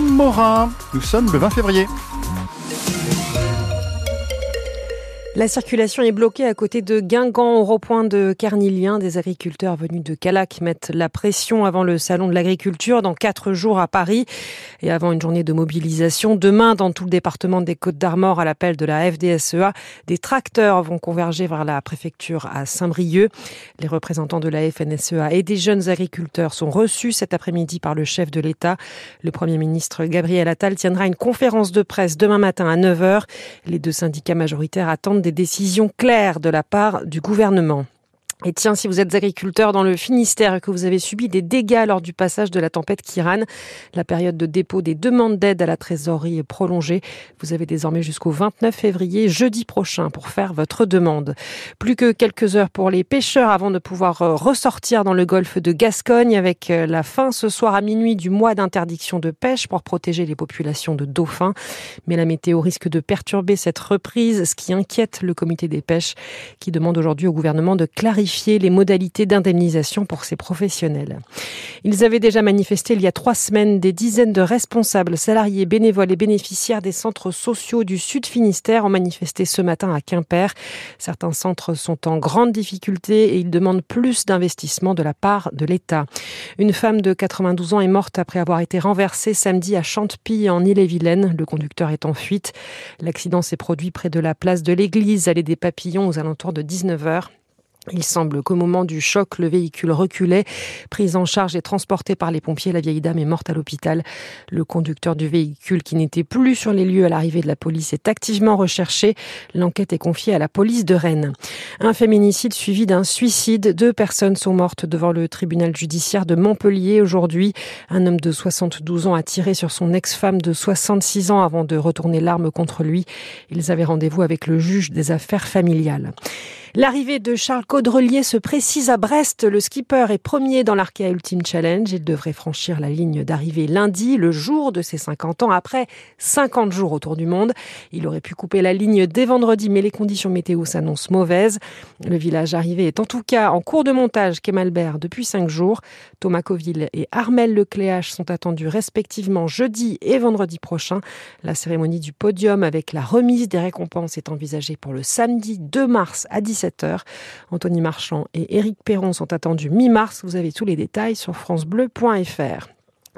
Morin. Nous sommes le 20 février. La circulation est bloquée à côté de Guingamp au repoint de Carnilien. Des agriculteurs venus de Calac mettent la pression avant le salon de l'agriculture dans quatre jours à Paris et avant une journée de mobilisation. Demain, dans tout le département des Côtes d'Armor, à l'appel de la FDSEA, des tracteurs vont converger vers la préfecture à Saint-Brieuc. Les représentants de la FNSEA et des jeunes agriculteurs sont reçus cet après-midi par le chef de l'État. Le Premier ministre Gabriel Attal tiendra une conférence de presse demain matin à 9h. Les deux syndicats majoritaires attendent des décisions claires de la part du gouvernement. Et tiens, si vous êtes agriculteur dans le Finistère et que vous avez subi des dégâts lors du passage de la tempête Kiran, la période de dépôt des demandes d'aide à la trésorerie est prolongée. Vous avez désormais jusqu'au 29 février, jeudi prochain, pour faire votre demande. Plus que quelques heures pour les pêcheurs avant de pouvoir euh, ressortir dans le golfe de Gascogne avec euh, la fin ce soir à minuit du mois d'interdiction de pêche pour protéger les populations de dauphins. Mais la météo risque de perturber cette reprise, ce qui inquiète le comité des pêches qui demande aujourd'hui au gouvernement de clarifier les modalités d'indemnisation pour ces professionnels. Ils avaient déjà manifesté il y a trois semaines des dizaines de responsables, salariés, bénévoles et bénéficiaires des centres sociaux du Sud Finistère ont manifesté ce matin à Quimper. Certains centres sont en grande difficulté et ils demandent plus d'investissement de la part de l'État. Une femme de 92 ans est morte après avoir été renversée samedi à Chantepie en Ille-et-Vilaine. Le conducteur est en fuite. L'accident s'est produit près de la place de l'église, allée des Papillons aux alentours de 19h. Il semble qu'au moment du choc, le véhicule reculait. Prise en charge et transportée par les pompiers, la vieille dame est morte à l'hôpital. Le conducteur du véhicule, qui n'était plus sur les lieux à l'arrivée de la police, est activement recherché. L'enquête est confiée à la police de Rennes. Un féminicide suivi d'un suicide. Deux personnes sont mortes devant le tribunal judiciaire de Montpellier aujourd'hui. Un homme de 72 ans a tiré sur son ex-femme de 66 ans avant de retourner l'arme contre lui. Ils avaient rendez-vous avec le juge des affaires familiales. L'arrivée de Charles Caudrelier se précise à Brest. Le skipper est premier dans l'Arkea Ultimate Challenge. Il devrait franchir la ligne d'arrivée lundi, le jour de ses 50 ans, après 50 jours autour du monde. Il aurait pu couper la ligne dès vendredi, mais les conditions météo s'annoncent mauvaises. Le village arrivé est en tout cas en cours de montage Kemalbert depuis 5 jours. Thomas Coville et Armel Lecléache sont attendus respectivement jeudi et vendredi prochain. La cérémonie du podium avec la remise des récompenses est envisagée pour le samedi 2 mars à 17 h Anthony Marchand et Éric Perron sont attendus mi-mars. Vous avez tous les détails sur francebleu.fr.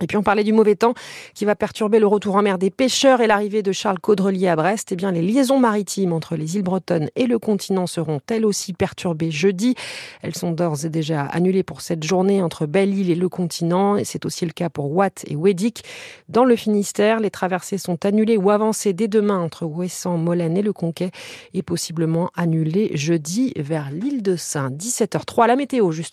Et puis on parlait du mauvais temps qui va perturber le retour en mer des pêcheurs et l'arrivée de Charles Caudrelier à Brest. Eh bien, les liaisons maritimes entre les îles bretonnes et le continent seront elles aussi perturbées jeudi. Elles sont d'ores et déjà annulées pour cette journée entre Belle-Île et le continent. Et c'est aussi le cas pour Watt et Wedic. Dans le Finistère, les traversées sont annulées ou avancées dès demain entre Ouessant, Molène et le Conquet et possiblement annulées jeudi vers l'île de Saint. 17h03, la météo juste.